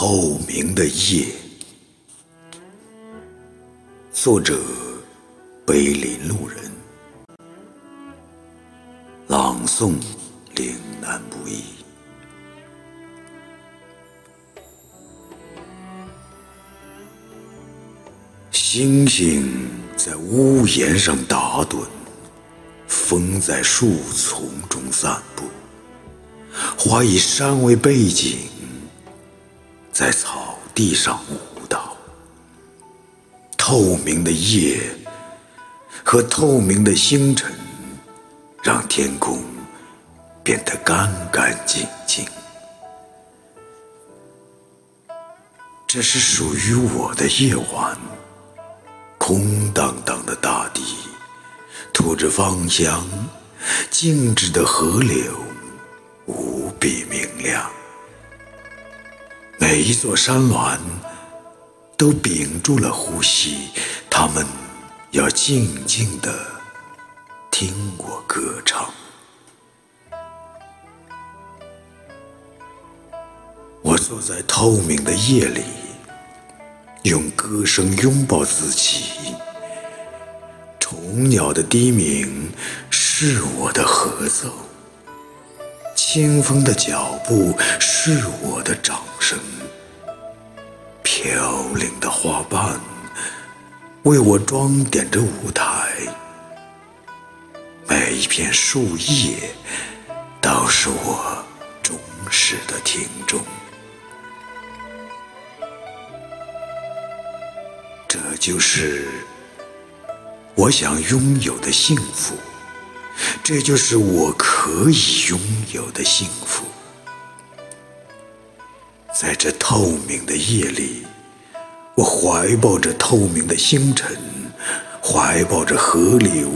透明的夜，作者：碑林路人，朗诵：岭南不易。星星在屋檐上打盹，风在树丛中散步，花以山为背景。在草地上舞蹈，透明的夜和透明的星辰，让天空变得干干净净。这是属于我的夜晚，空荡荡的大地，吐着芳香，静止的河流，无比明亮。每一座山峦都屏住了呼吸，他们要静静地听我歌唱。我坐在透明的夜里，用歌声拥抱自己。虫鸟的低鸣是我的合奏。清风的脚步是我的掌声，飘零的花瓣为我装点着舞台，每一片树叶都是我忠实的听众。这就是我想拥有的幸福。这就是我可以拥有的幸福。在这透明的夜里，我怀抱着透明的星辰，怀抱着河流、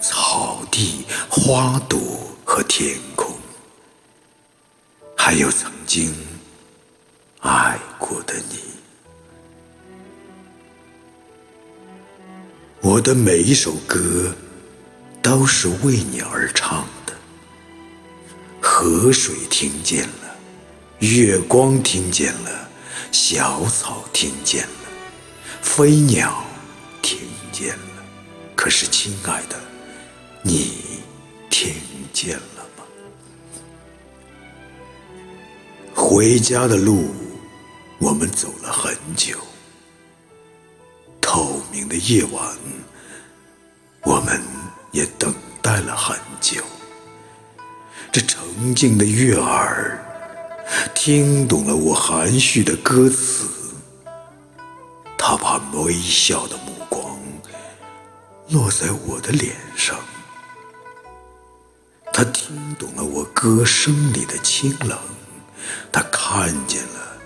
草地、花朵和天空，还有曾经爱过的你。我的每一首歌。都是为你而唱的。河水听见了，月光听见了，小草听见了，飞鸟听见了。可是，亲爱的，你听见了吗？回家的路，我们走了很久。透明的夜晚，我们。待了很久，这澄净的悦耳听懂了我含蓄的歌词，他把微笑的目光落在我的脸上，他听懂了我歌声里的清冷，他看见了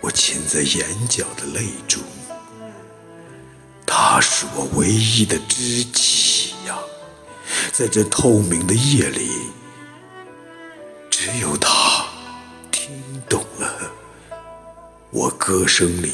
我噙在眼角的泪珠，他是我唯一的知己。在这透明的夜里，只有他听懂了我歌声里。